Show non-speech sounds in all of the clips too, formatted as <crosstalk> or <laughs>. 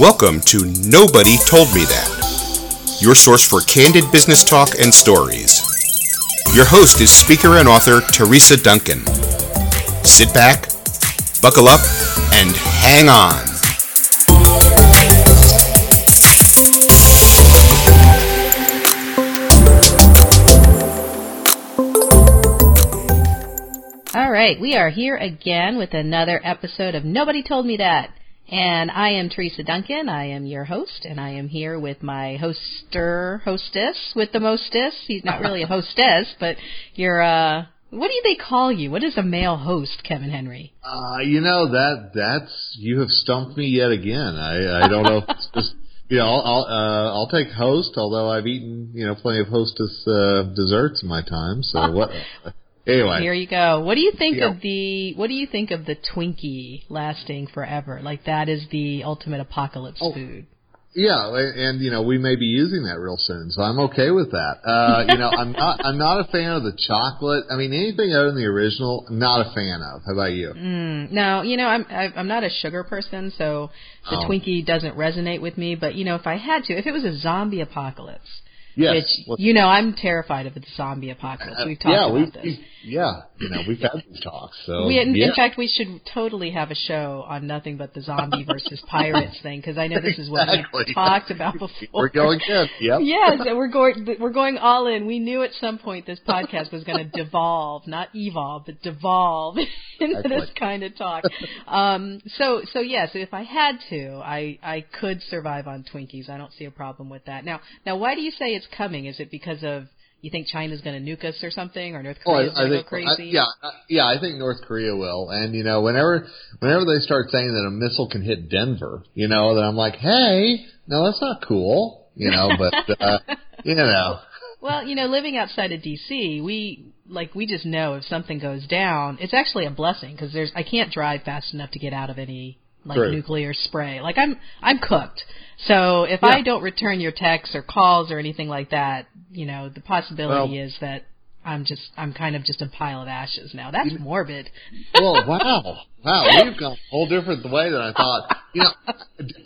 Welcome to Nobody Told Me That, your source for candid business talk and stories. Your host is speaker and author Teresa Duncan. Sit back, buckle up, and hang on. All right, we are here again with another episode of Nobody Told Me That. And I am Teresa Duncan. I am your host, and I am here with my hoster, hostess with the mostess. He's not really a <laughs> hostess, but you're, uh, what do they call you? What is a male host, Kevin Henry? Uh, you know, that, that's, you have stumped me yet again. I, I don't know if it's <laughs> just, you know, I'll, I'll, uh, I'll take host, although I've eaten, you know, plenty of hostess, uh, desserts in my time, so what, <laughs> Anyway, here you go. What do you think yeah. of the What do you think of the Twinkie lasting forever? Like that is the ultimate apocalypse oh. food. Yeah, and you know we may be using that real soon, so I'm okay with that. Uh, you know, I'm not I'm not a fan of the chocolate. I mean, anything other than the original, I'm not a fan of. How about you? Mm, no, you know, I'm I'm not a sugar person, so the oh. Twinkie doesn't resonate with me. But you know, if I had to, if it was a zombie apocalypse, Yes. Which, you know, I'm terrified of the zombie apocalypse. We've talked yeah, about this. We, yeah, you know, we've had these talks. So we, in, yeah. in fact, we should totally have a show on nothing but the zombie versus pirates <laughs> thing because I know this is what exactly. we talked about before. We're going in. Yep. <laughs> Yes, we're going. We're going all in. We knew at some point this podcast was going to devolve, not evolve, but devolve <laughs> into exactly. this kind of talk. Um, so, so yes, if I had to, I I could survive on Twinkies. I don't see a problem with that. Now, now, why do you say it's coming? Is it because of you think China's going to nuke us or something, or North Korea's oh, going to go crazy? I, yeah, yeah, I think North Korea will. And you know, whenever whenever they start saying that a missile can hit Denver, you know, then I'm like, hey, no, that's not cool, you know. <laughs> But uh, you know. Well, you know, living outside of D.C., we like we just know if something goes down, it's actually a blessing because there's I can't drive fast enough to get out of any like True. nuclear spray. Like I'm I'm cooked. So if Yeah. I don't return your texts or calls or anything like that, you know, the possibility Well- is that I'm just I'm kind of just a pile of ashes now. That's morbid. well, wow, <laughs> wow, we've gone a whole different way than I thought. You know,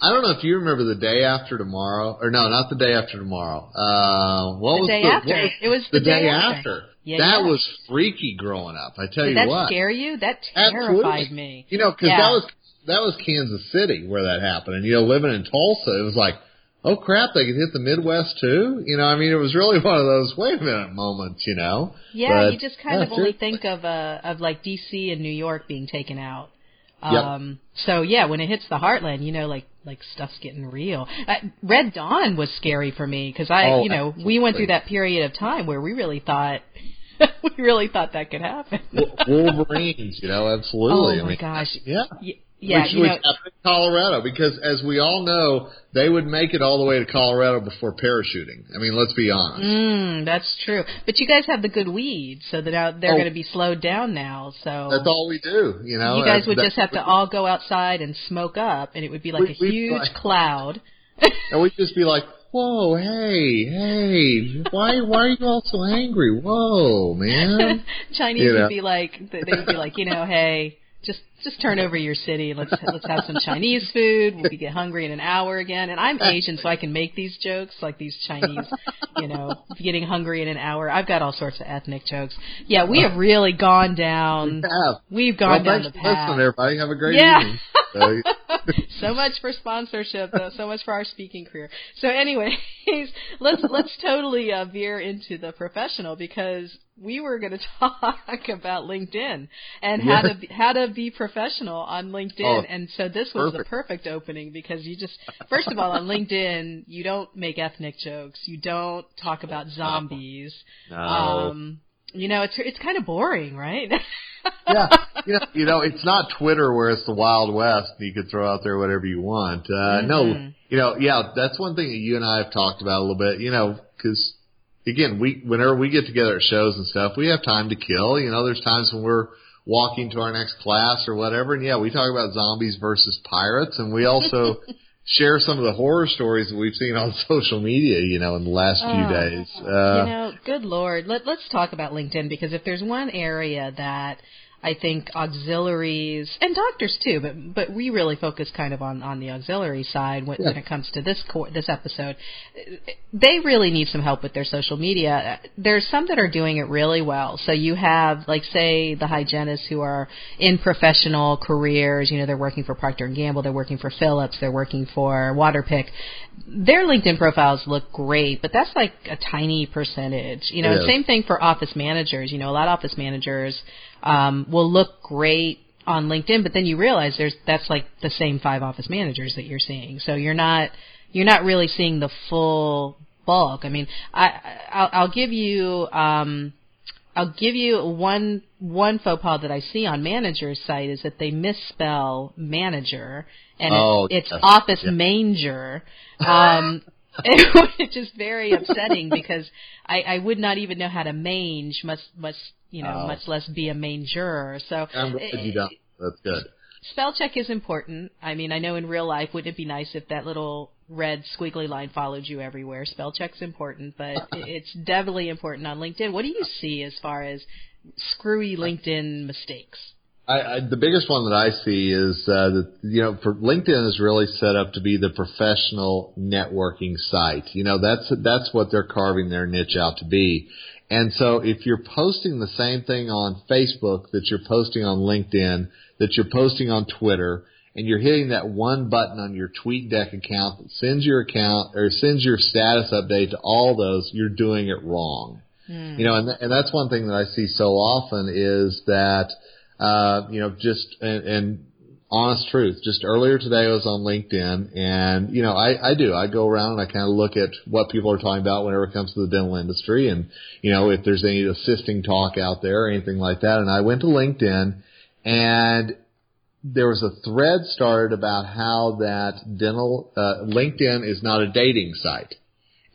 I don't know if you remember the day after tomorrow, or no, not the day after tomorrow. Uh, what The was day the, day after. was It was the, the day day after. after. Yeah, that yeah. was freaky growing up. I tell Did you that what. scare you? That terrified Absolutely. me. You know, because Yeah. that was that was Kansas City where that happened, and you know, living in Tulsa, it was like, oh crap, they could hit the Midwest too. You know, I mean, it was really <laughs> one of those wait a minute moments. You know. Yeah, But, you just kind yeah, of only think of uh of like DC and New York being taken out. Yep. Um so yeah, when it hits the heartland, you know like like stuff's getting real. Uh, Red Dawn was scary for me cuz I, Oh, you know, we went through that period of time where we really thought <laughs> we really thought that could happen. Wolverines, you know, absolutely. oh I my mean, gosh. Yeah. Yeah, which, you which know, happened in Colorado because, as we all know, they would make it all the way to Colorado before parachuting. I mean, let's be honest. mm, that's true. But you guys have the good weed, so that now they're Oh. going to be slowed down now. So That's all we do, you know. you guys That's- would just have to all go outside and smoke up, and it would be like We- a huge cloud. <laughs> and we'd just be like, "Whoa, hey, hey, why, why are you all so angry? Whoa, man." <laughs> Chinese You know. would be like, they would be like, you know, hey, just just turn over your city. and Let's let's have some Chinese food. We'll be get hungry in an hour again. And I'm Asian, so I can make these jokes like these Chinese, you know, getting hungry in an hour. I've got all sorts of ethnic jokes. Yeah, we have really gone down. Yeah. We've Well, gone down the path. everybody. Have a great Yeah. evening. So, <laughs> so much for sponsorship, though. So much for our speaking career. So, anyways, <laughs> let's let's totally uh, veer into the professional because we were going <laughs> to talk about LinkedIn and how to be, how to be professional on LinkedIn. Oh, and so this was the perfect. perfect opening because you just first of all on LinkedIn you don't make ethnic jokes, you don't talk about zombies. no. Um, you know, it's it's kind of boring, right? <laughs> yeah, you know, you know, it's not Twitter where it's the Wild West and you could throw out there whatever you want. Uh, No, Mhm. you know, yeah, that's one thing that you and I have talked about a little bit. You know, because again, we whenever we get together at shows and stuff, we have time to kill. You know, there's times when we're walking to our next class or whatever, and yeah, we talk about zombies versus pirates, and we also. <laughs> Share some of the horror stories that we've seen on <laughs> social media, you know, in the last few Oh, days. Uh, you know, good lord. Let, let's talk about LinkedIn because if there's one area that I think auxiliaries and doctors too, but but we really focus kind of on on the auxiliary side when, yeah. when it comes to this co- this episode. They really need some help with their social media. There's some that are doing it really well. So you have like say the hygienists who are in professional careers. You know, they're working for Procter and Gamble, they're working for Philips, they're working for Waterpik. Their LinkedIn profiles look great, but that's like a tiny percentage. You know, same thing for office managers. You know, a lot of office managers um, will look great on LinkedIn, but then you realize there's that's like the same five office managers that you're seeing. So you're not you're not really seeing the full bulk. I mean, I I'll, I'll give you um, I'll give you one one faux pas that I see on manager's site is that they misspell manager and oh, it's, it's office yeah. manger. <laughs> Um, <laughs> which just very upsetting because I, I would not even know how to mange, much much you know, oh. much less be a manger. So I'm glad you don't. Eh, That's good. Spell check is important. I mean, I know in real life, wouldn't it be nice if that little red squiggly line followed you everywhere? Spell check's important, but <laughs> it's definitely important on LinkedIn. What do you see as far as screwy LinkedIn mistakes? I, I, the biggest one that I see is uh, that you know, for LinkedIn is really set up to be the professional networking site. You know, that's that's what they're carving their niche out to be. And so, if you're posting the same thing on Facebook that you're posting on LinkedIn, that you're posting on Twitter, and you're hitting that one button on your TweetDeck account that sends your account or sends your status update to all those, you're doing it wrong. Mm. You know, and, and that's one thing that I see so often is that uh, you know, just and, and honest truth. Just earlier today, I was on LinkedIn, and you know, I, I do. I go around and I kind of look at what people are talking about whenever it comes to the dental industry, and you know, if there's any assisting talk out there or anything like that. And I went to LinkedIn, and there was a thread started about how that dental uh, LinkedIn is not a dating site,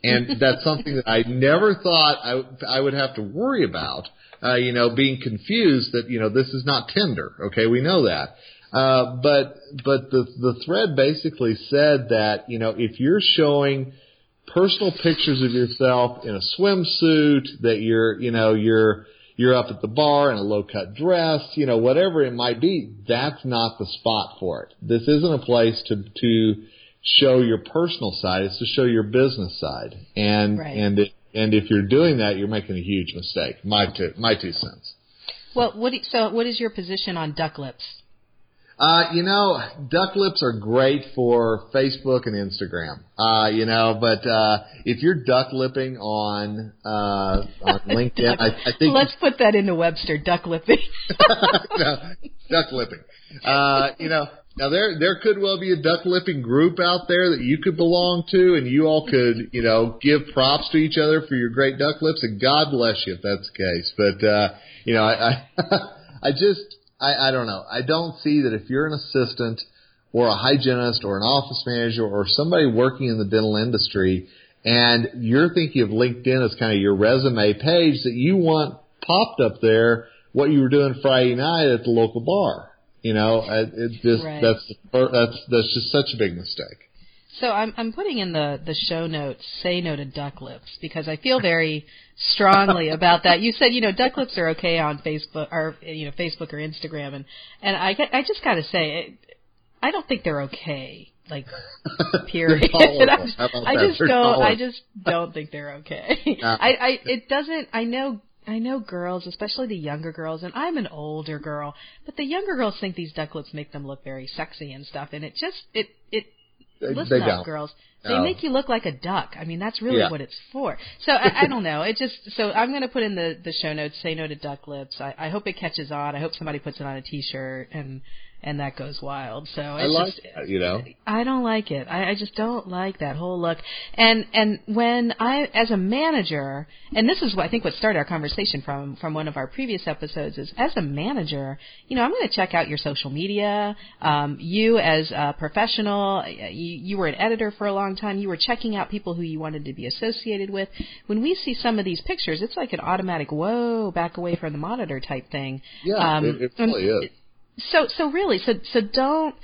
and <laughs> that's something that I never thought I I would have to worry about uh, you know, being confused that, you know, this is not Tinder. Okay, we know that. Uh, but, but the, the thread basically said that, you know, if you're showing personal pictures of yourself in a swimsuit, that you're, you know, you're, you're up at the bar in a low cut dress, you know, whatever it might be, that's not the spot for it. This isn't a place to, to show your personal side, it's to show your business side. And, right. and it, and if you're doing that, you're making a huge mistake. My two, my two cents. Well, what so what is your position on duck lips? Uh, you know, duck lips are great for Facebook and Instagram. Uh, you know, but uh, if you're duck lipping on uh, on <laughs> LinkedIn, I, I think let's put that into Webster. Duck lipping. <laughs> no, duck lipping. Uh, you know, now there there could well be a duck lipping group out there that you could belong to, and you all could you know give props to each other for your great duck lips, and God bless you if that's the case. But uh, you know, I I, <laughs> I just I, I don't know. I don't see that if you're an assistant or a hygienist or an office manager or somebody working in the dental industry, and you're thinking of LinkedIn as kind of your resume page that you want popped up there what you were doing Friday night at the local bar. You know, it just right. that's that's that's just such a big mistake. So I'm I'm putting in the the show notes say no to duck lips because I feel very strongly <laughs> about that. You said you know duck lips are okay on Facebook or you know Facebook or Instagram and and I get, I just got to say I don't think they're okay. Like <laughs> period. <laughs> I, I just don't I just don't think they're okay. I I it doesn't I know I know girls, especially the younger girls, and I'm an older girl, but the younger girls think these duck lips make them look very sexy and stuff, and it just it it listen they up, girls. They no. make you look like a duck. I mean, that's really yeah. what it's for. So I, I don't know. It just so I'm going to put in the the show notes. Say no to duck lips. I, I hope it catches on. I hope somebody puts it on a T-shirt and and that goes wild. So I like just, that, you know. I don't like it. I, I just don't like that whole look. And and when I, as a manager, and this is what I think what started our conversation from from one of our previous episodes is as a manager, you know, I'm going to check out your social media. Um, you as a professional, you, you were an editor for a long time. You were checking out people who you wanted to be associated with. When we see some of these pictures, it's like an automatic whoa, back away from the monitor type thing. Yeah, um, it, it really is so so really so so don't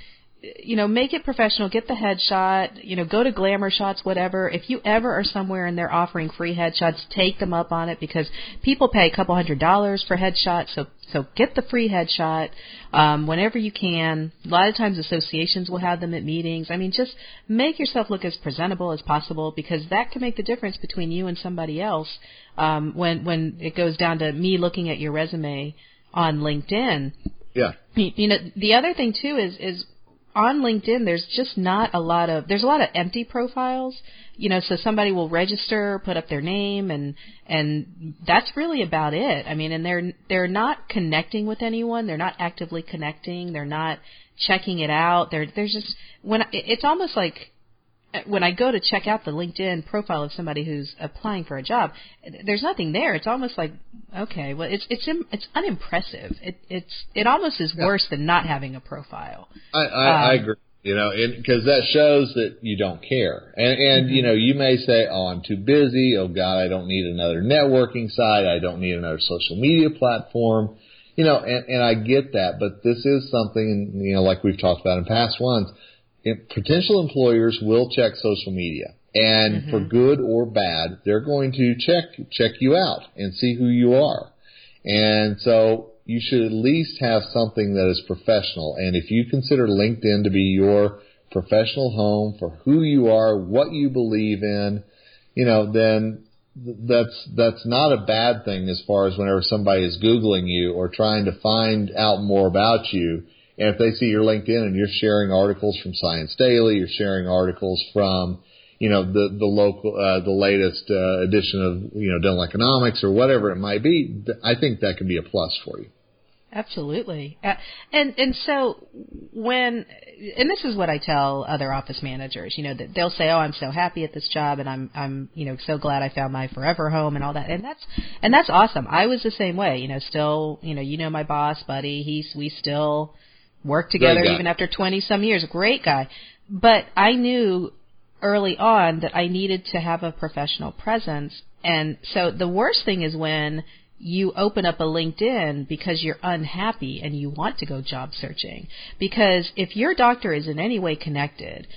you know, make it professional. Get the headshot. You know, go to Glamour Shots, whatever. If you ever are somewhere and they're offering free headshots, take them up on it because people pay a couple hundred dollars for headshots. So so get the free headshot um, whenever you can. A lot of times associations will have them at meetings. I mean, just make yourself look as presentable as possible because that can make the difference between you and somebody else. Um, when when it goes down to me looking at your resume on LinkedIn. Yeah. You, know, the other thing too is is on LinkedIn, there's just not a lot of there's a lot of empty profiles. You know, so somebody will register, put up their name, and and that's really about it. I mean, and they're they're not connecting with anyone. They're not actively connecting. They're not checking it out. They're there's just when it's almost like when I go to check out the LinkedIn profile of somebody who's applying for a job, there's nothing there. It's almost like, okay, well, it's it's it's unimpressive. It it's it almost is worse than not having a profile. I I, um, I agree. You know, because that shows that you don't care. And and mm-hmm. you know, you may say, "Oh, I'm too busy. Oh God, I don't need another networking site. I don't need another social media platform." You know, and and I get that, but this is something, you know, like we've talked about in past ones potential employers will check social media. And mm-hmm. for good or bad, they're going to check check you out and see who you are. And so you should at least have something that is professional. And if you consider LinkedIn to be your professional home for who you are, what you believe in, you know, then that's that's not a bad thing as far as whenever somebody is googling you or trying to find out more about you and if they see your LinkedIn and you're sharing articles from Science Daily, you're sharing articles from, you know, the the local uh, the latest uh, edition of you know Dental Economics or whatever it might be, I think that can be a plus for you. Absolutely. Uh, and and so when and this is what I tell other office managers, you know, that they'll say, "Oh, I'm so happy at this job and I'm I'm, you know, so glad I found my forever home and all that." And that's and that's awesome. I was the same way, you know, still, you know, you know my boss, buddy, he's we still worked together even after 20 some years. Great guy. But I knew early on that I needed to have a professional presence. And so the worst thing is when you open up a LinkedIn because you're unhappy and you want to go job searching. Because if your doctor is in any way connected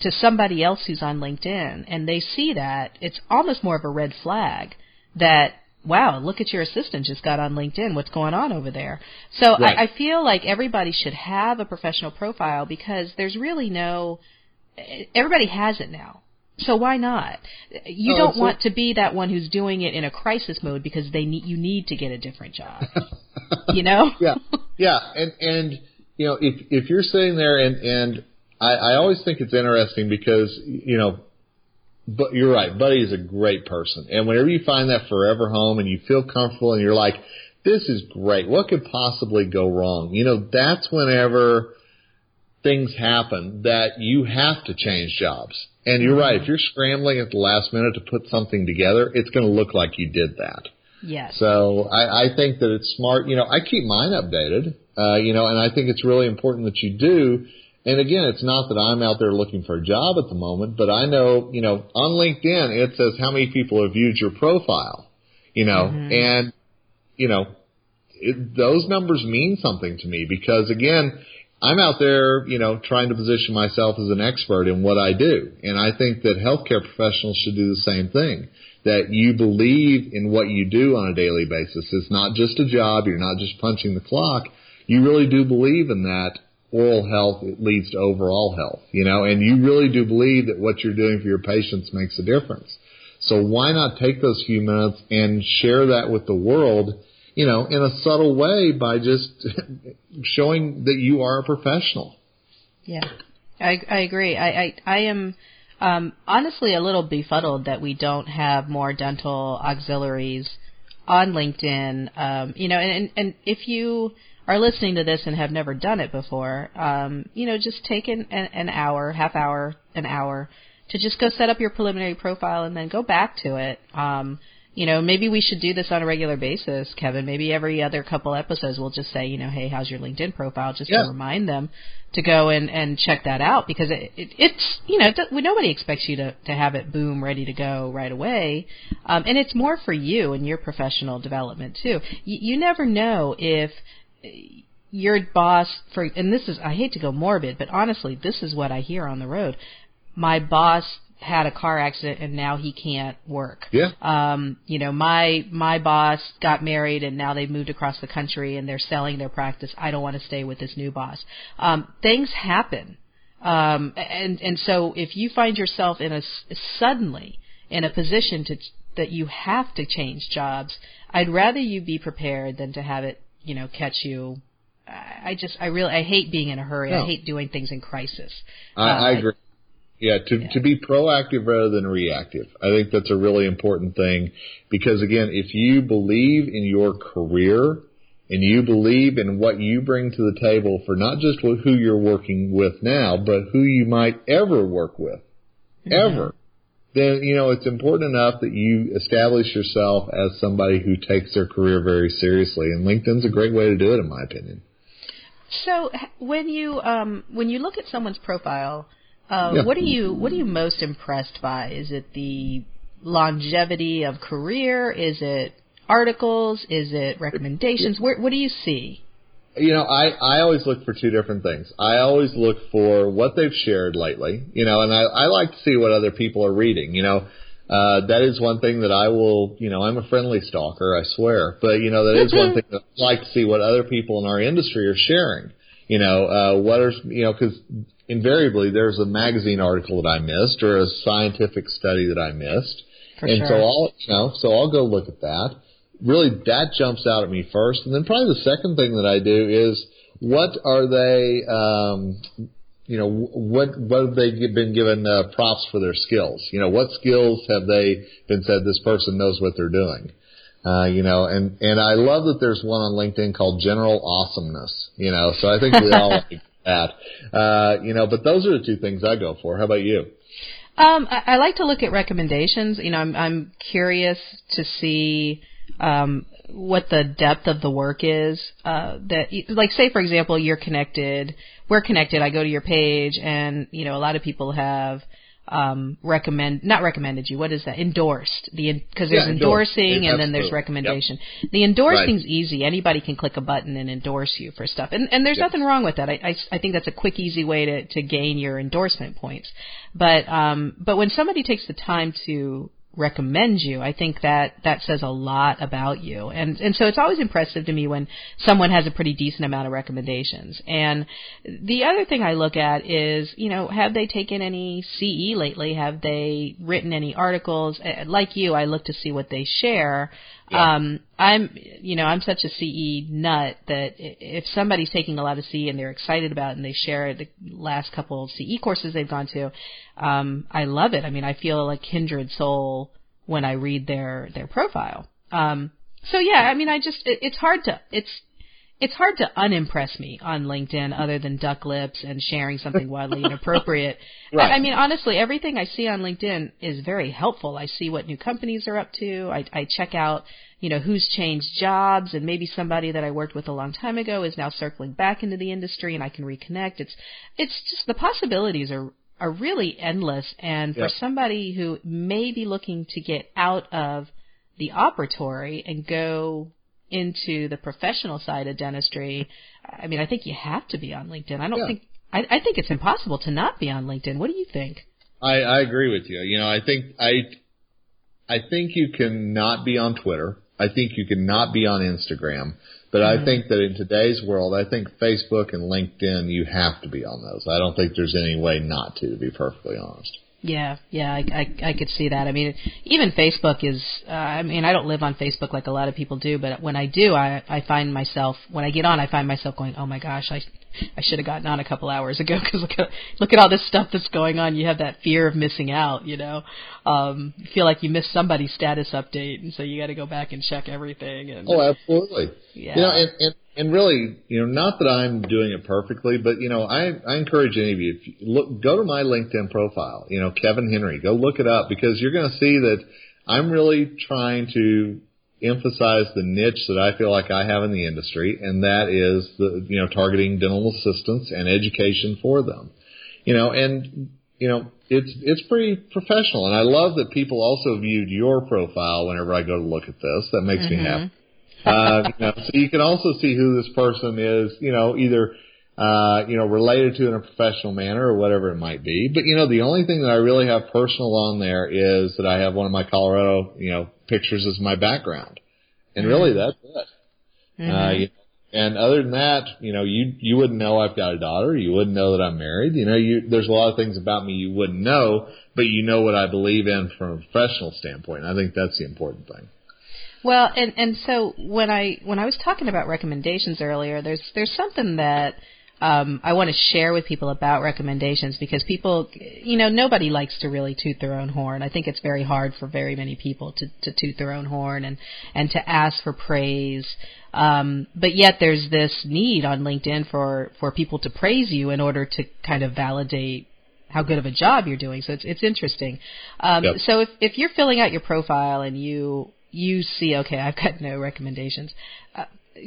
to somebody else who's on LinkedIn and they see that, it's almost more of a red flag that wow, look at your assistant just got on LinkedIn. What's going on over there? So right. I, I feel like everybody should have a professional profile because there's really no, everybody has it now. So why not? You oh, don't want to be that one who's doing it in a crisis mode because they need you need to get a different job. <laughs> you know? yeah, yeah, and and you know if if you're sitting there and and I, I always think it's interesting because you know but you're right. Buddy is a great person. And whenever you find that forever home and you feel comfortable and you're like, this is great. What could possibly go wrong? You know, that's whenever things happen that you have to change jobs. And you're right. If you're scrambling at the last minute to put something together, it's going to look like you did that. Yes. So I, I think that it's smart. You know, I keep mine updated. Uh, you know, and I think it's really important that you do and again, it's not that I'm out there looking for a job at the moment, but I know, you know, on LinkedIn it says how many people have viewed your profile, you know, mm-hmm. and, you know, it, those numbers mean something to me because again, I'm out there, you know, trying to position myself as an expert in what I do. And I think that healthcare professionals should do the same thing. That you believe in what you do on a daily basis. It's not just a job. You're not just punching the clock. You really do believe in that oral health it leads to overall health, you know, and you really do believe that what you're doing for your patients makes a difference. So why not take those few minutes and share that with the world, you know, in a subtle way by just <laughs> showing that you are a professional. Yeah. I I agree. I I, I am um, honestly a little befuddled that we don't have more dental auxiliaries on LinkedIn. Um, you know, and and if you are listening to this and have never done it before, um, you know, just take an, an hour, half hour, an hour to just go set up your preliminary profile and then go back to it. Um, you know, maybe we should do this on a regular basis, Kevin. Maybe every other couple episodes we'll just say, you know, hey, how's your LinkedIn profile? Just yeah. to remind them to go and, and check that out because it, it, it's, you know, nobody expects you to, to have it boom ready to go right away. Um, and it's more for you and your professional development too. You, you never know if your boss for and this is I hate to go morbid, but honestly, this is what I hear on the road. My boss had a car accident and now he can't work. Yeah. Um, you know, my my boss got married and now they've moved across the country and they're selling their practice. I don't want to stay with this new boss. Um, things happen. Um, and and so if you find yourself in a suddenly in a position to that you have to change jobs, I'd rather you be prepared than to have it, you know, catch you. I just, I really, I hate being in a hurry. No. I hate doing things in crisis. I, uh, I agree. Yeah, to yeah. to be proactive rather than reactive. I think that's a really important thing because again, if you believe in your career and you believe in what you bring to the table for not just who you're working with now, but who you might ever work with, mm-hmm. ever, then you know it's important enough that you establish yourself as somebody who takes their career very seriously. And LinkedIn's a great way to do it, in my opinion. So when you um, when you look at someone's profile, uh, yeah. what are you what are you most impressed by? Is it the longevity of career? Is it articles? Is it recommendations? Where, what do you see? You know, I, I always look for two different things. I always look for what they've shared lately, you know, and I, I like to see what other people are reading, you know. Uh, that is one thing that I will, you know, I'm a friendly stalker, I swear, but you know, that is one <laughs> thing that I like to see what other people in our industry are sharing. You know, uh, what are, you know, cause invariably there's a magazine article that I missed or a scientific study that I missed. For and sure. so I'll, you know, so I'll go look at that really that jumps out at me first, and then probably the second thing that I do is what are they, um, you know, what what have they been given uh, props for their skills? You know, what skills have they been said this person knows what they're doing? Uh, you know, and and I love that there's one on LinkedIn called General Awesomeness. You know, so I think we all <laughs> like that. Uh, you know, but those are the two things I go for. How about you? Um, I, I like to look at recommendations. You know, I'm I'm curious to see um, what the depth of the work is. Uh, that like say for example you're connected, we're connected. I go to your page, and you know a lot of people have um, recommend not recommended you. What is that? Endorsed the because there's yeah, endorsing and then there's recommendation. Yep. The endorsing's right. easy. Anybody can click a button and endorse you for stuff, and and there's yep. nothing wrong with that. I, I I think that's a quick, easy way to to gain your endorsement points. But um but when somebody takes the time to recommend you. I think that that says a lot about you. And and so it's always impressive to me when someone has a pretty decent amount of recommendations. And the other thing I look at is, you know, have they taken any CE lately? Have they written any articles? Uh, like you, I look to see what they share. Um, I'm, you know, I'm such a CE nut that if somebody's taking a lot of CE and they're excited about it and they share the last couple of CE courses they've gone to, um, I love it. I mean, I feel like kindred soul when I read their their profile. Um, so yeah, I mean, I just it, it's hard to it's it's hard to unimpress me on LinkedIn other than duck lips and sharing something wildly <laughs> inappropriate. right. I, I mean, honestly, everything I see on LinkedIn is very helpful. I see what new companies are up to. I, I check out, you know, who's changed jobs and maybe somebody that I worked with a long time ago is now circling back into the industry and I can reconnect. It's, it's just the possibilities are, are really endless. And for yep. somebody who may be looking to get out of the operatory and go into the professional side of dentistry, I mean, I think you have to be on LinkedIn. I don't yeah. think I, I think it's impossible to not be on LinkedIn. What do you think? I, I agree with you. You know, I think I I think you can not be on Twitter. I think you can not be on Instagram. But mm-hmm. I think that in today's world, I think Facebook and LinkedIn, you have to be on those. I don't think there's any way not to, to be perfectly honest. Yeah, yeah, I, I I could see that. I mean, even Facebook is. Uh, I mean, I don't live on Facebook like a lot of people do, but when I do, I I find myself when I get on, I find myself going, oh my gosh, I I should have gotten on a couple hours ago <laughs> because look at look at all this stuff that's going on. You have that fear of missing out, you know. Um, you feel like you missed somebody's status update, and so you got to go back and check everything. And oh, absolutely. Yeah. You know, and, and and really, you know, not that I'm doing it perfectly, but you know, I I encourage any of you, if you look, go to my LinkedIn profile. You know, Kevin Henry, go look it up because you're going to see that I'm really trying to emphasize the niche that I feel like I have in the industry, and that is the you know targeting dental assistants and education for them. You know, and you know it's it's pretty professional, and I love that people also viewed your profile whenever I go to look at this. That makes mm-hmm. me happy. Uh, you know, so you can also see who this person is. You know, either uh, you know, related to in a professional manner or whatever it might be. But you know, the only thing that I really have personal on there is that I have one of my Colorado, you know, pictures as my background, and really mm-hmm. that's it. Mm-hmm. Uh, you and other than that, you know, you you wouldn't know I've got a daughter. You wouldn't know that I'm married. You know, you there's a lot of things about me you wouldn't know, but you know what I believe in from a professional standpoint. I think that's the important thing. Well, and and so when I when I was talking about recommendations earlier, there's there's something that um, I want to share with people about recommendations because people, you know, nobody likes to really toot their own horn. I think it's very hard for very many people to, to toot their own horn and, and to ask for praise. Um, but yet there's this need on LinkedIn for, for people to praise you in order to kind of validate how good of a job you're doing. So it's, it's interesting. Um, yep. so if, if you're filling out your profile and you, you see, okay, I've got no recommendations. Uh,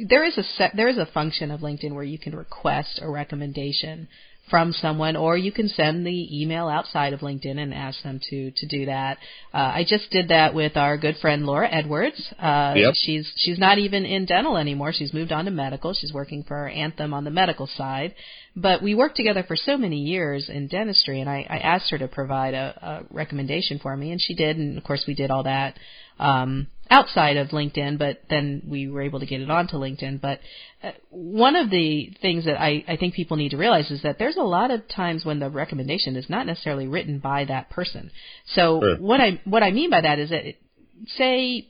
there is a set, there is a function of LinkedIn where you can request a recommendation from someone, or you can send the email outside of LinkedIn and ask them to to do that. Uh, I just did that with our good friend Laura Edwards. Uh, yep. She's she's not even in dental anymore. She's moved on to medical. She's working for Anthem on the medical side. But we worked together for so many years in dentistry, and I, I asked her to provide a, a recommendation for me, and she did. And of course, we did all that um, outside of LinkedIn, but then we were able to get it onto LinkedIn. But uh, one of the things that I, I think people need to realize is that there's a lot of times when the recommendation is not necessarily written by that person. So sure. what I what I mean by that is that it, say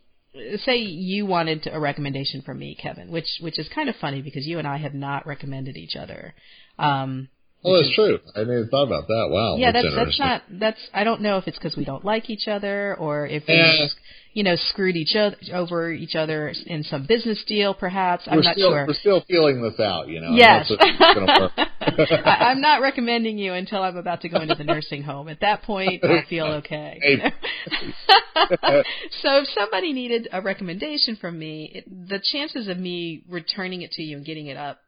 say you wanted a recommendation from me, Kevin, which which is kind of funny because you and I have not recommended each other. Um, Oh, that's true. I didn't thought about that. Wow. Yeah, that's that's, that's not that's. I don't know if it's because we don't like each other or if we, yeah. you know, screwed each other over each other in some business deal, perhaps. I'm not still, sure. We're still feeling this out, you know. Yes. <laughs> I, I'm not recommending you until I'm about to go into the nursing home. At that point, I feel okay. <laughs> so if somebody needed a recommendation from me, it, the chances of me returning it to you and getting it up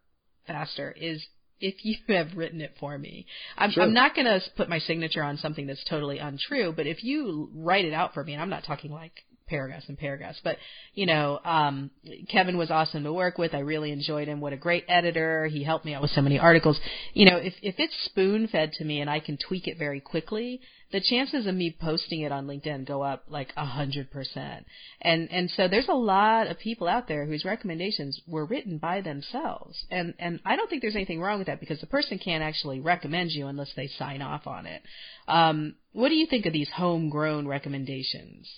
faster is if you <laughs> have written it for me. I'm, sure. I'm not going to put my signature on something that's totally untrue, but if you write it out for me, and I'm not talking like paragraphs and paragraphs, but you know, um, Kevin was awesome to work with. I really enjoyed him. What a great editor. He helped me out with so many articles. You know, if, if it's spoon fed to me and I can tweak it very quickly, the chances of me posting it on LinkedIn go up like a hundred percent. And and so there's a lot of people out there whose recommendations were written by themselves. And and I don't think there's anything wrong with that because the person can't actually recommend you unless they sign off on it. Um, what do you think of these homegrown recommendations?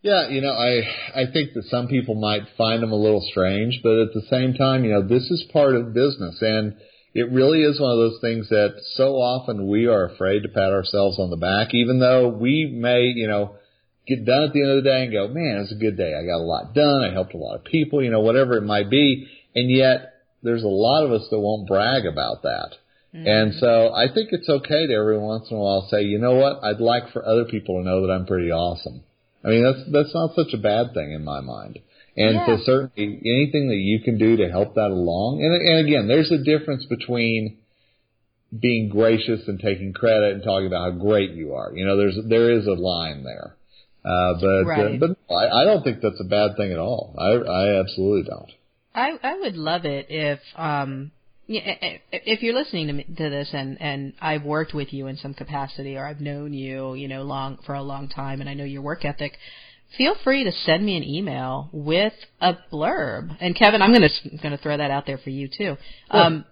Yeah, you know, I I think that some people might find them a little strange, but at the same time, you know, this is part of business and it really is one of those things that so often we are afraid to pat ourselves on the back, even though we may, you know, get done at the end of the day and go, man, it was a good day. I got a lot done. I helped a lot of people, you know, whatever it might be. And yet there's a lot of us that won't brag about that. Mm-hmm. And so I think it's okay to every once in a while say, you know what? I'd like for other people to know that I'm pretty awesome. I mean, that's, that's not such a bad thing in my mind. And yeah. so certainly anything that you can do to help that along. And, and again, there's a difference between being gracious and taking credit and talking about how great you are. You know, there's, there is a line there. Uh, but, uh, right. uh, but I, I don't think that's a bad thing at all. I, I absolutely don't. I, I would love it if, um, if you're listening to, me, to this and and I've worked with you in some capacity or I've known you, you know, long for a long time and I know your work ethic, feel free to send me an email with a blurb. And Kevin, I'm going to going to throw that out there for you too. Um,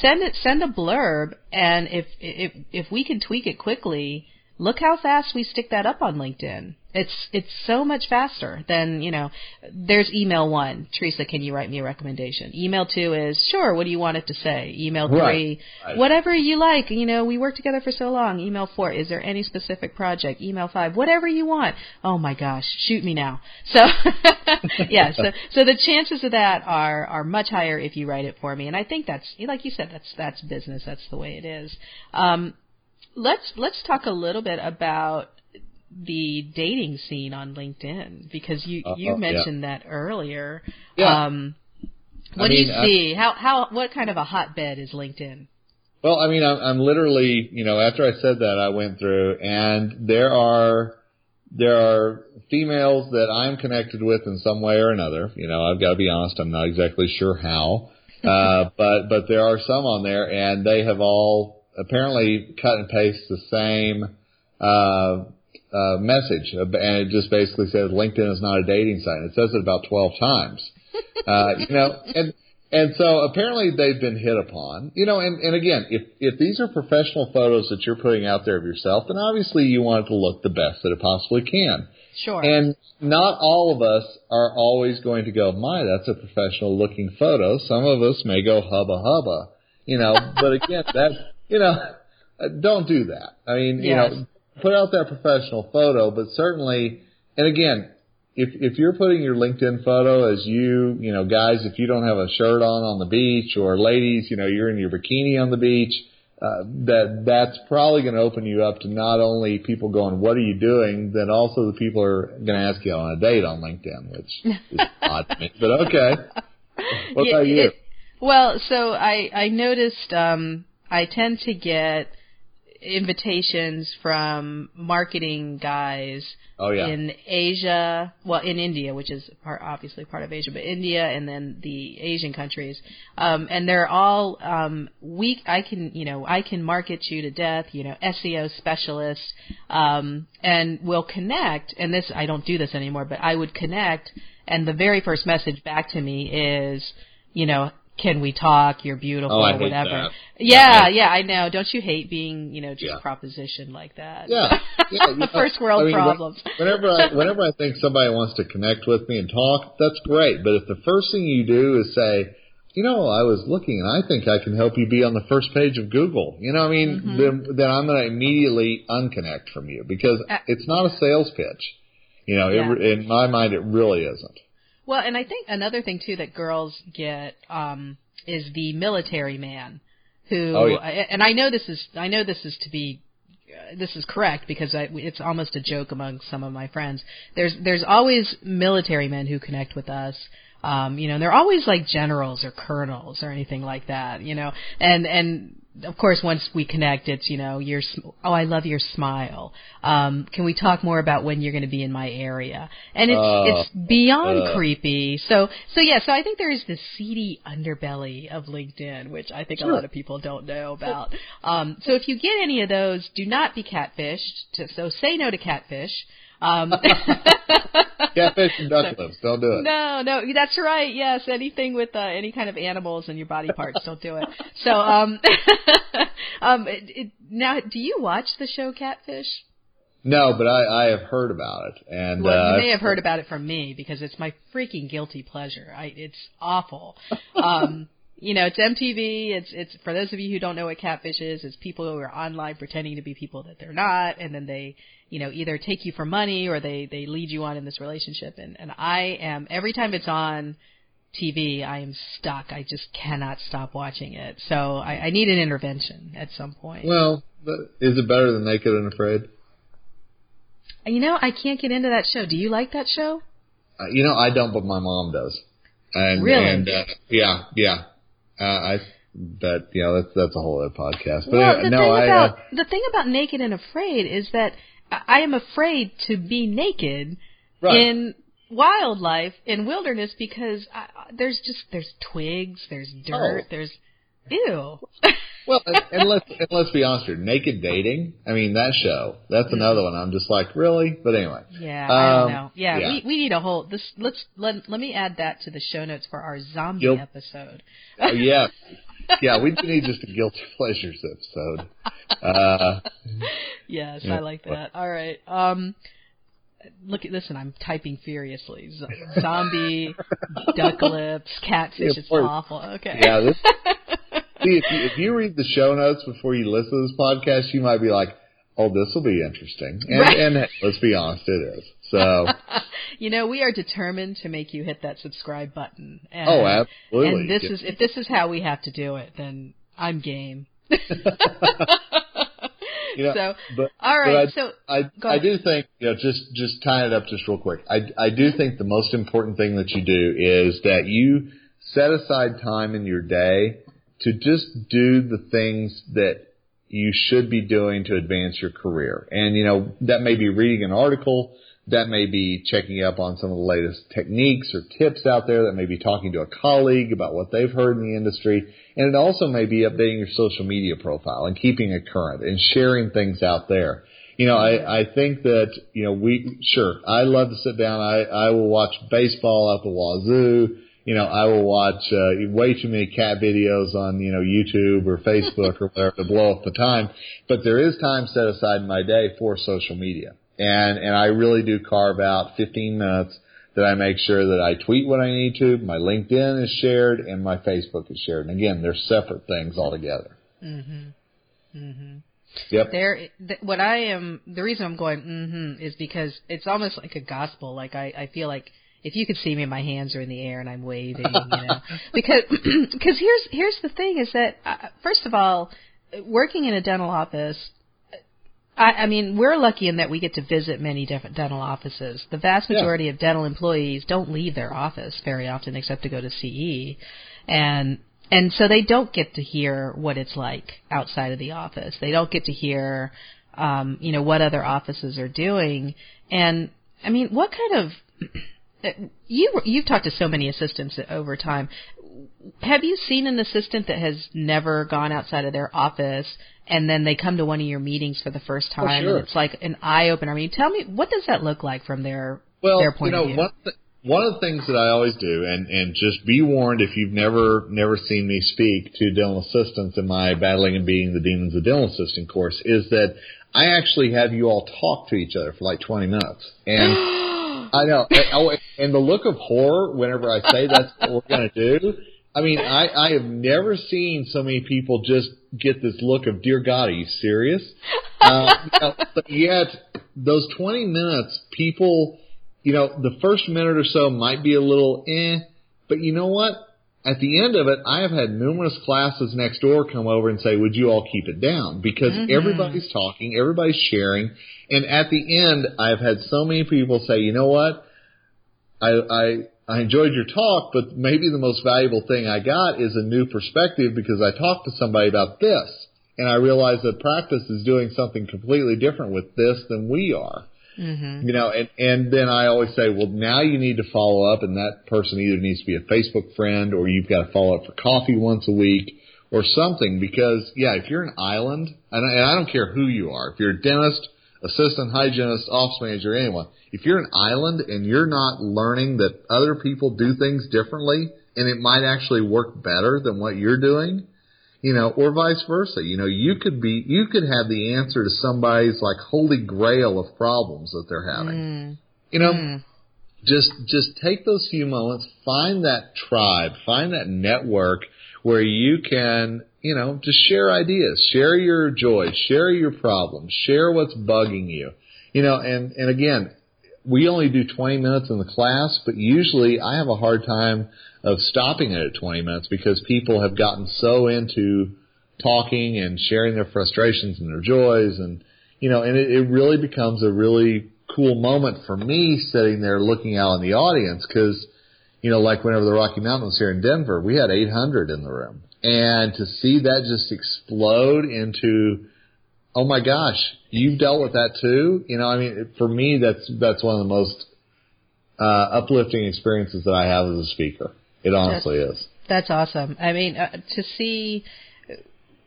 send it, send a blurb, and if if if we can tweak it quickly, look how fast we stick that up on LinkedIn. It's it's so much faster than you know. There's email one, Teresa. Can you write me a recommendation? Email two is sure. What do you want it to say? Email three, right. Whatever you like. You know, we worked together for so long. Email four, is there any specific project? Email five, whatever you want. Oh my gosh, shoot me now. <laughs> So <laughs> yeah, so so the chances of that are are much higher if you write it for me. And I think that's like you said, that's that's business. That's the way it is. Um, let's let's talk a little bit about the dating scene on LinkedIn because you uh, you mentioned yeah. that earlier. Yeah. Um, what I mean, do you see? I, how how what kind of a hotbed is LinkedIn? Well, I mean, I'm, I'm literally, you know, after I said that, I went through, and there are there are females that I'm connected with in some way or another. You know, I've got to be honest, I'm not exactly sure how. <laughs> Uh, but, but there are some on there and they have all apparently cut and paste the same, uh, uh, message, and it just basically says LinkedIn is not a dating site. It says it about 12 times. <laughs> Uh, you know, and and so apparently they've been hit upon. You know, and, and again, if if these are professional photos that you're putting out there of yourself, then obviously you want it to look the best that it possibly can. Sure. And not all of us are always going to go, my, that's a professional looking photo. Some of us may go hubba hubba. You know, but again, <laughs> that you know, <laughs> don't do that. I mean, yes. you know, put out that professional photo, but certainly, and again, if if you're putting your LinkedIn photo as you, you know, guys, if you don't have a shirt on on the beach, or ladies, you know, you're in your bikini on the beach, uh, that that's probably going to open you up to not only people going, "What are you doing?" then also the people are going to ask you on a date on LinkedIn, which is <laughs> odd to me, but okay. <laughs> What yeah, about you? It, well, so I I noticed um I tend to get invitations from marketing guys oh, yeah. in Asia, well, in India, which is part, obviously part of Asia, but India and then the Asian countries, um, and they're all um, weak. I can, you know, I can market you to death. You know, SEO specialist, um, and we'll connect. And this, I don't do this anymore, but I would connect, and the very first message back to me is, you know, can we talk? You're beautiful, oh, whatever. That. Yeah, yeah, I know. Don't you hate being, you know, just yeah. propositioned like that? Yeah, <laughs> yeah. the first world I mean, problems. whenever I whenever I think somebody wants to connect with me and talk, that's great. But if the first thing you do is say, you know, I was looking and I think I can help you be on the first page of Google. You know, I mean, mm-hmm. then, then I'm going to immediately unconnect from you because uh, it's not a sales pitch. You know, yeah. it, in my mind, it really isn't. Well, and I think another thing too that girls get um is the military man who oh, yeah. and I know this is I know this is to be uh, this is correct because I, it's almost a joke among some of my friends. There's there's always military men who connect with us. Um, you know, they're always like generals or colonels or anything like that. You know, and and of course, once we connect, it's you know, your oh, I love your smile. Um, can we talk more about when you're going to be in my area? And it's uh, it's beyond uh, creepy. So so yeah, so I think there is this seedy underbelly of LinkedIn, which I think sure. a lot of people don't know about. Um, so if you get any of those, do not be catfished. To, so say no to catfish. Um, <laughs> Catfish and duck lips. Don't do it. No, no, that's right. Yes, anything with uh, any kind of animals in your body parts, don't do it. <laughs> So, um, <laughs> um, it, it, now, do you watch the show Catfish? No, but I, I have heard about it, and well, uh, you may have heard about it from me because it's my freaking guilty pleasure. I, it's awful. Um, you know, it's MTV. It's it's for those of you who don't know what catfish is. It's people who are online pretending to be people that they're not, and then they, you know, either take you for money or they they lead you on in this relationship. And and I am every time it's on TV, I am stuck. I just cannot stop watching it. So I, I need an intervention at some point. Well, is it better than Naked and Afraid? You know, I can't get into that show. Do you like that show? Uh, you know, I don't, but my mom does. And, really? And uh, yeah, yeah. Uh, I but you know that's that's a whole other podcast. But well, the no, thing I, about uh, the thing about Naked and Afraid is that I am afraid to be naked right. in wildlife in wilderness because I, there's just there's twigs, there's dirt, Oh. there's ew. <laughs> well, and, and <laughs> let's and let's be honest here. Naked Dating. I mean that show. That's another one. I'm just like really. But anyway. Yeah, I don't Um, know. Yeah, yeah. we we need a whole this. Let's let let me add that to the show notes for our zombie Guilt- episode. Oh, yeah. <laughs> Yeah, we do need just a guilty <laughs> pleasures episode. Uh, Yes, Yeah. I like that. All right. Um, look at listen. I'm typing furiously. Z- zombie, duck lips, catfish. Yeah, it's awful. Okay. yeah, this. See, if you, if you read the show notes before you listen to this podcast, you might be like, "Oh, this will be interesting." And, Right. and let's be honest, it is. So, <laughs> you know, we are determined to make you hit that subscribe button. And, oh, absolutely. And this is if this is how we have to do it, then I'm game. <laughs> <laughs> You know, so, but, all right. but so, I, Go I, I do think, you know, just, just tying it up just real quick. I, I do think the most important thing that you do is that you set aside time in your day to just do the things that you should be doing to advance your career. And, you know, that may be reading an article, that may be checking up on some of the latest techniques or tips out there, that may be talking to a colleague about what they've heard in the industry, and it also may be updating your social media profile and keeping it current and sharing things out there. You know, I, I think that, you know, we, sure, I love to sit down, I, I will watch baseball at the wazoo, you know, I will watch uh, way too many cat videos on, you know, YouTube or Facebook or whatever to blow up the time. But there is time set aside in my day for social media. And, and I really do carve out 15 minutes that I make sure that I tweet what I need to, my LinkedIn is shared, and my Facebook is shared. And again, they're separate things altogether. Mhm. Mhm. Yep. There, th- what I am, the reason I'm going mm-hmm is because it's almost like a gospel. Like I, I feel like if you could see me, my hands are in the air and I'm waving, you know, <laughs> because <clears throat> because here's here's the thing is that uh, first of all, working in a dental office. I, I mean, we're lucky in that we get to visit many different dental offices. The vast Yeah. majority of dental employees don't leave their office very often, except to go to CE, and and so they don't get to hear what it's like outside of the office. They don't get to hear, um, you know, what other offices are doing. And I mean, what kind of Uh, you you've talked to so many assistants over time. Have you seen an assistant that has never gone outside of their office and then they come to one of your meetings for the first oh, time sure. and it's like an eye opener? I mean, tell me what does that look like from their well, their point you know, of view? one th- one of the things that I always do, and and just be warned if you've never never seen me speak to dental assistants in my battling and beating the demons of dental assistant course, is that I actually have you all talk to each other for like 20 minutes, and <gasps> <gasps> <gasps> I know, and, oh, and the look of horror whenever I say that's what we're going to do. I mean, I, I have never seen so many people just get this look of, dear God, are you serious? Uh, you know, but yet, those 20 minutes, people, you know, the first minute or so might be a little eh, but you know what? At the end of it, I have had numerous classes next door come over and say, would you all keep it down? Because mm-hmm. everybody's talking, everybody's sharing, and at the end, I've had so many people say, you know what? I, I, I enjoyed your talk, but maybe the most valuable thing I got is a new perspective because I talked to somebody about this and I realized that practice is doing something completely different with this than we are. Mm-hmm. You know, and, and then I always say, well, now you need to follow up and that person either needs to be a Facebook friend or you've got to follow up for coffee once a week or something because yeah, if you're an island, and I, and I don't care who you are, if you're a dentist, assistant hygienist, office manager, anyone, if you're an island and you're not learning that other people do things differently and it might actually work better than what you're doing, you know, or vice versa. You know, you could be, you could have the answer to somebody's like holy grail of problems that they're having. Mm. You know, mm. just, just take those few moments, find that tribe, find that network where you can, you know, just share ideas, share your joy, share your problems, share what's bugging you. You know, and, and again, we only do 20 minutes in the class, but usually I have a hard time of stopping it at 20 minutes because people have gotten so into talking and sharing their frustrations and their joys and, you know, and it, it really becomes a really cool moment for me sitting there looking out in the audience because, you know, like whenever the Rocky Mountain was here in Denver, we had 800 in the room. And to see that just explode into, oh my gosh, you've dealt with that too. You know, I mean, for me, that's that's one of the most uh, uplifting experiences that I have as a speaker. It honestly is. That's awesome. I mean, uh, to see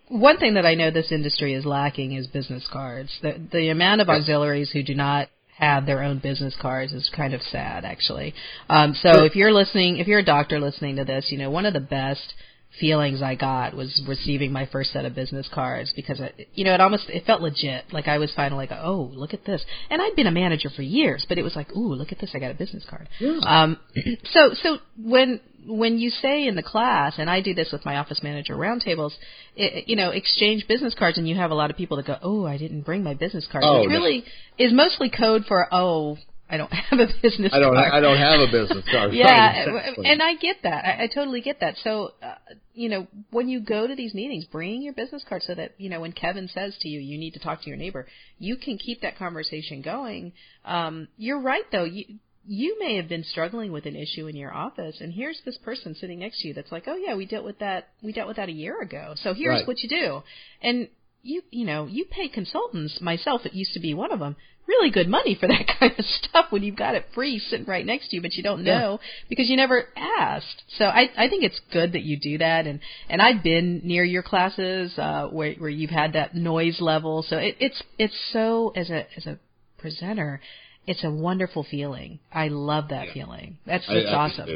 one thing that I know this industry is lacking is business cards. The the amount of auxiliaries who do not have their own business cards is kind of sad, actually. Um, so if you're listening, if you're a doctor listening to this, you know one of the best feelings I got was receiving my first set of business cards because it, you know it almost it felt legit like I was finally like oh look at this and I'd been a manager for years but it was like ooh look at this I got a business card Yeah. um <clears throat> so so when when you say in the class and I do this with my office manager roundtables you know exchange business cards and you have a lot of people that go oh I didn't bring my business card Oh, which no. really is mostly code for oh I don't <laughs> have a business I don't. card I don't have a business card. <laughs> yeah, <laughs> Right, exactly. and I get that. I, I totally get that. So, uh, you know, when you go to these meetings, bring your business card so that you know when Kevin says to you, you need to talk to your neighbor, you can keep that conversation going. Um, you're right, though. You you may have been struggling with an issue in your office, and here's this person sitting next to you that's like, oh yeah, we dealt with that. We dealt with that a year ago. So here's Right. what you do, and you you know you pay consultants. Myself, it used to be one of them. Really good money for <laughs> that kind of stuff when you've got it free sitting right next to you, but you don't know yeah. because you never asked. So I I think it's good that you do that, and and I've been near your classes uh, where where you've had that noise level. So it, it's it's so as a as a presenter, it's a wonderful feeling. I love that yeah. feeling. That's that's I, I awesome.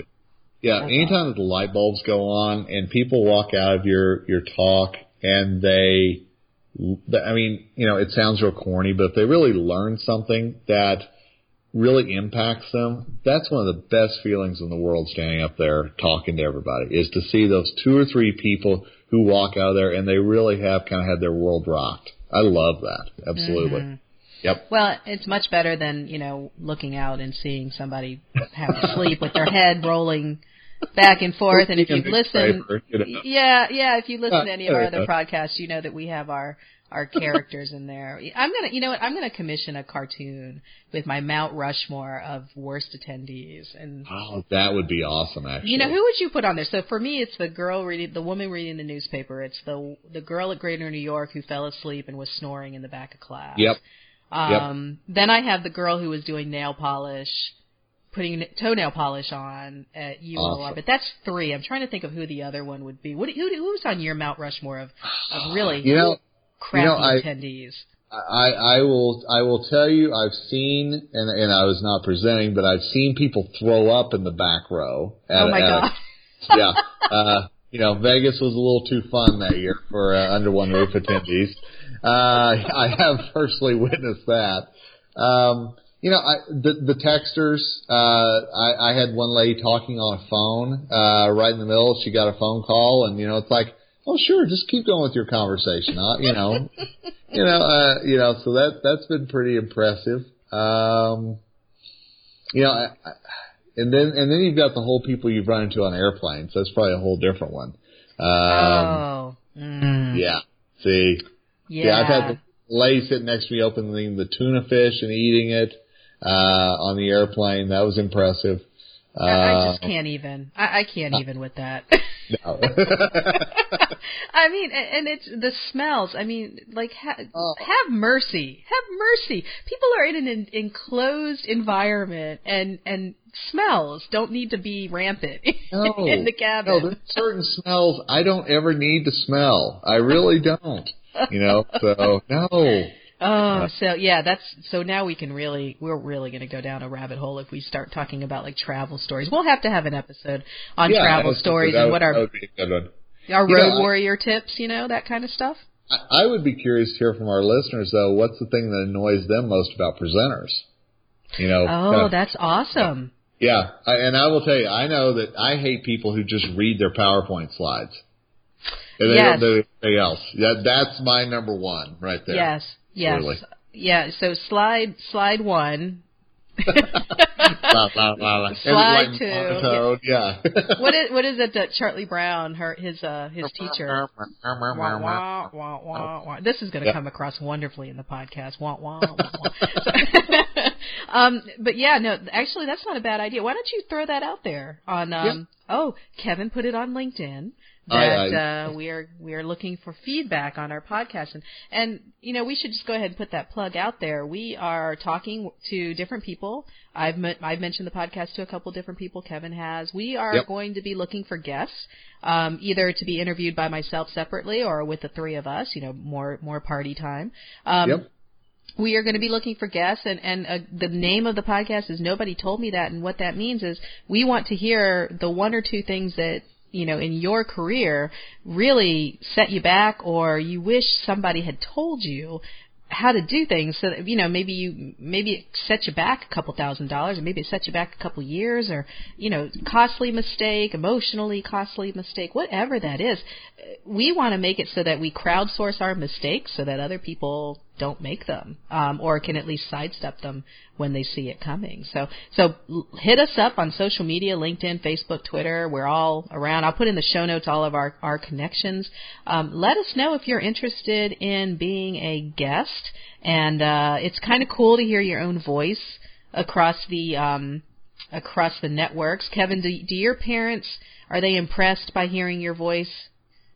Yeah, that's anytime awesome. that the light bulbs go on and people walk out of your your talk and they I mean, you know, it sounds real corny, but if they really learn something that really impacts them, that's one of the best feelings in the world standing up there talking to everybody is to see those two or three people who walk out of there and they really have kind of had their world rocked. I love that. Absolutely. Mm-hmm. Yep. Well, it's much better than, you know, looking out and seeing somebody have to sleep with their head rolling back and forth. And if you listen, yeah, yeah, if you listen to uh, any of our other podcasts, you know that we have our our characters in there. I'm gonna, you know what? I'm gonna commission a cartoon with my Mount Rushmore of worst attendees. And oh, that would be awesome. Actually, you know, who would you put on there? So for me, it's the girl reading, the woman reading the newspaper. It's the the girl at Greater New York who fell asleep and was snoring in the back of class. Yep. Um, yep. Then I have the girl who was doing nail polish putting toenail polish on at ULR, awesome. but that's three. I'm trying to think of who the other one would be. What, who, who's on your Mount Rushmore of, of <sighs> really you know, crappy you know, I, attendees? I, I will I will tell you I've seen and and I was not presenting, but I've seen people throw up in the back row. At, oh my god! A, <laughs> yeah, uh, you know Vegas was a little too fun that year for uh, under one roof attendees. Uh, <laughs> I have personally witnessed that. Um, you know, I, the the texters. Uh, I, I had one lady talking on a phone uh, right in the middle. She got a phone call, and you know, it's like, oh sure, just keep going with your conversation. Uh, you know, <laughs> you know, uh, you know. So that that's been pretty impressive. Um, you know, I, I, and then and then you've got the whole people you've run into on airplanes. That's probably a whole different one. Um, oh, mm. yeah. See, yeah. yeah, I've had the lady sitting next to me opening the tuna fish and eating it uh, on the airplane. That was impressive. Uh, I just can't even. I, I can't even with that. <laughs> No. <laughs> I mean, and it's the smells. I mean, like ha- oh. have mercy, have mercy. People are in an enclosed environment, and and smells don't need to be rampant <laughs> no. in the cabin. No, there's certain smells I don't ever need to smell. I really don't. You know, so no. <laughs> Oh, uh, so yeah, that's so now we can really we're really going to go down a rabbit hole if we start talking about like travel stories. We'll have to have an episode on yeah, travel stories and what our our you road know, warrior I, tips, you know, that kind of stuff. I, I would be curious to hear from our listeners though. What's the thing that annoys them most about presenters? You know. Oh, kind of, that's awesome. Yeah, I, and I will tell you, I know that I hate people who just read their PowerPoint slides. And they yes. don't do anything else. That that's my number one right there. Yes. Yes. Clearly. Yeah. So slide slide one. <laughs> la, la, la, slide two. Yeah. <laughs> what is what is it that Charlie Brown, her his uh his teacher? wah, wah, wah, wah, wah. This is going to yep. come across wonderfully in the podcast. Wah wah wah. wah. <laughs> um, but yeah, no, actually that's not a bad idea. Why don't you throw that out there on um? Yep. Oh, Kevin put it on LinkedIn that I, I, uh, we are we are looking for feedback on our podcast and and you know we should just go ahead and put that plug out there. We are talking to different people. I've I've mentioned the podcast to a couple different people. Kevin has. We are yep. going to be looking for guests, um, either to be interviewed by myself separately or with the three of us. You know, more more party time. Um, yep we are going to be looking for guests and and uh, the name of the podcast is nobody told me that and what that means is we want to hear the one or two things that you know, in your career really set you back or you wish somebody had told you how to do things so that you know maybe you maybe it set you back a couple thousand dollars or maybe it set you back a couple years or you know costly mistake emotionally costly mistake whatever that is. We want to make it so that we crowdsource our mistakes so that other people don't make them um, or can at least sidestep them when they see it coming. So so hit us up on social media linkedin facebook twitter. We're all around. I'll put in the show notes all of our our connections. Um, let us know if you're interested in being a guest. And uh, it's kind of cool to hear your own voice across the um, across the networks. Kevin do, do your parents are they impressed by hearing your voice?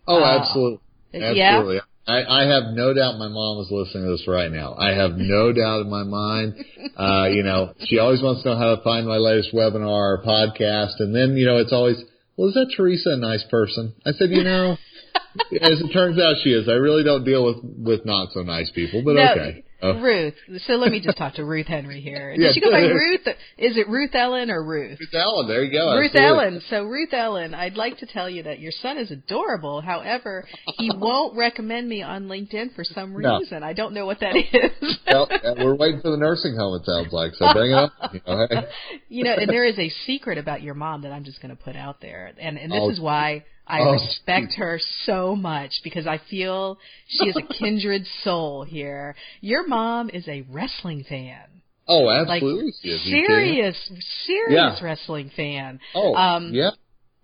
Oh, uh, absolutely. Absolutely. Yeah? I, I have no doubt my mom is listening to this right now. I have no <laughs> doubt in my mind. Uh, you know, she always wants to know how to find my latest webinar or podcast. And then, you know, it's always, well, is that Teresa a nice person? I said, you know, <laughs> as it turns out she is. I really don't deal with, with not so nice people, but No, okay. Oh. Ruth. So let me just talk to Ruth Henry here. Did Yeah. she go by Ruth? Is it Ruth Ellen or Ruth? Ruth Ellen, there you go. Ruth absolutely. Ellen. So Ruth Ellen, I'd like to tell you that your son is adorable. However, he <laughs> won't recommend me on LinkedIn for some No. reason. I don't know what that is. Well, uh, we're waiting for the nursing home, it sounds like. So bring it up. You know, hey. <laughs> you know, and there is a secret about your mom that I'm just going to put out there, and and this Oh. is why I Oh, respect her so much because I feel she is a <laughs> kindred soul here. Your mom is a wrestling fan, Oh, like absolutely. is. Serious, serious Yeah. wrestling fan. Oh, Um, yeah.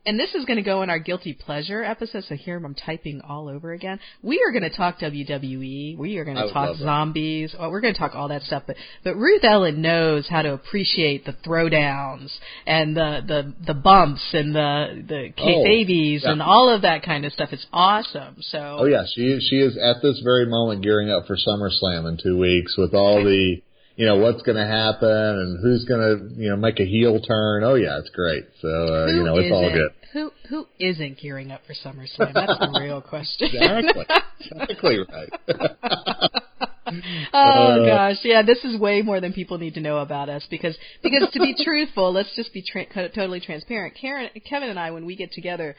And this is going to go in our guilty pleasure episode. So here I'm typing all over again. We are going to talk WWE. We are going to talk zombies. Well, we're going to talk all that stuff. But but Ruth Ellen knows how to appreciate the throwdowns and the the the bumps and the the oh, kayfabies yeah. and all of that kind of stuff. It's awesome. So Oh yeah, she she is at this very moment gearing up for SummerSlam in two weeks with all the you know what's going to happen and who's going to you know make a heel turn. Oh yeah, it's great. So uh, who you know it's all good. Who who isn't gearing up for SummerSlam? That's the <laughs> real question. Exactly, exactly <laughs> right. <laughs> Oh Uh, gosh, yeah, this is way more than people need to know about us because because to be truthful, let's just be tra- totally transparent. Karen, Kevin, and I, when we get together,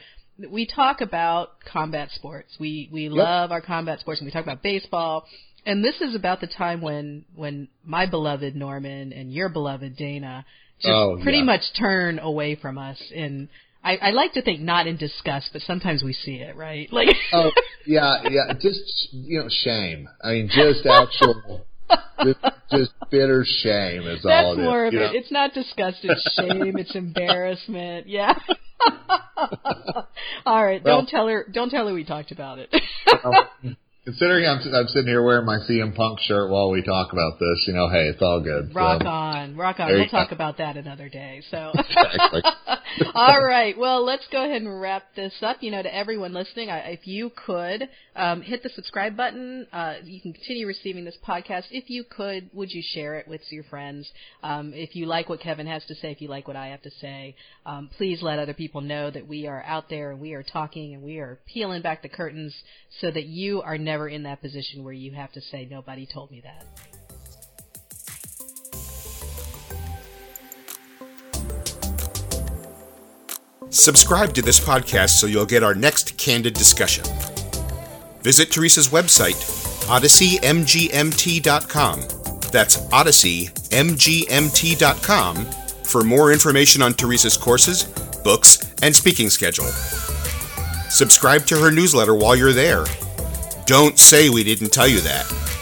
we talk about combat sports. We we love our combat sports, and we talk about baseball. And this is about the time when when my beloved Norman and your beloved Dana just Oh, pretty yeah. much turn away from us. And I, I like to think not in disgust, but sometimes we see it, right? Like. <laughs> oh yeah, yeah. Just you know, shame. I mean, just actual, just, just bitter shame is all That's it is. more of it. know? It's not disgust. It's shame. it's embarrassment. Yeah. <laughs> All right. Well- don't tell her. Don't tell her we talked about it. Considering I'm I'm sitting here wearing my CM Punk shirt while we talk about this, you know, hey, it's all good. so. rock on. Rock on. There We'll you go. talk about that another day. So. <laughs> <laughs> All right. Well, let's go ahead and wrap this up. You know, to everyone listening, I, if you could um, hit the subscribe button, uh, you can continue receiving this podcast. If you could, would you share it with your friends? Um, if you like what Kevin has to say, if you like what I have to say, um, please let other people know that we are out there and we are talking and we are peeling back the curtains so that you are never in that position where you have to say, nobody told me that. Subscribe to this podcast so you'll get our next candid discussion. Visit Teresa's website, odysseymgmt.com. That's odysseymgmt.com for more information on Teresa's courses, books, and speaking schedule. Subscribe to her newsletter while you're there. Don't say we didn't tell you that.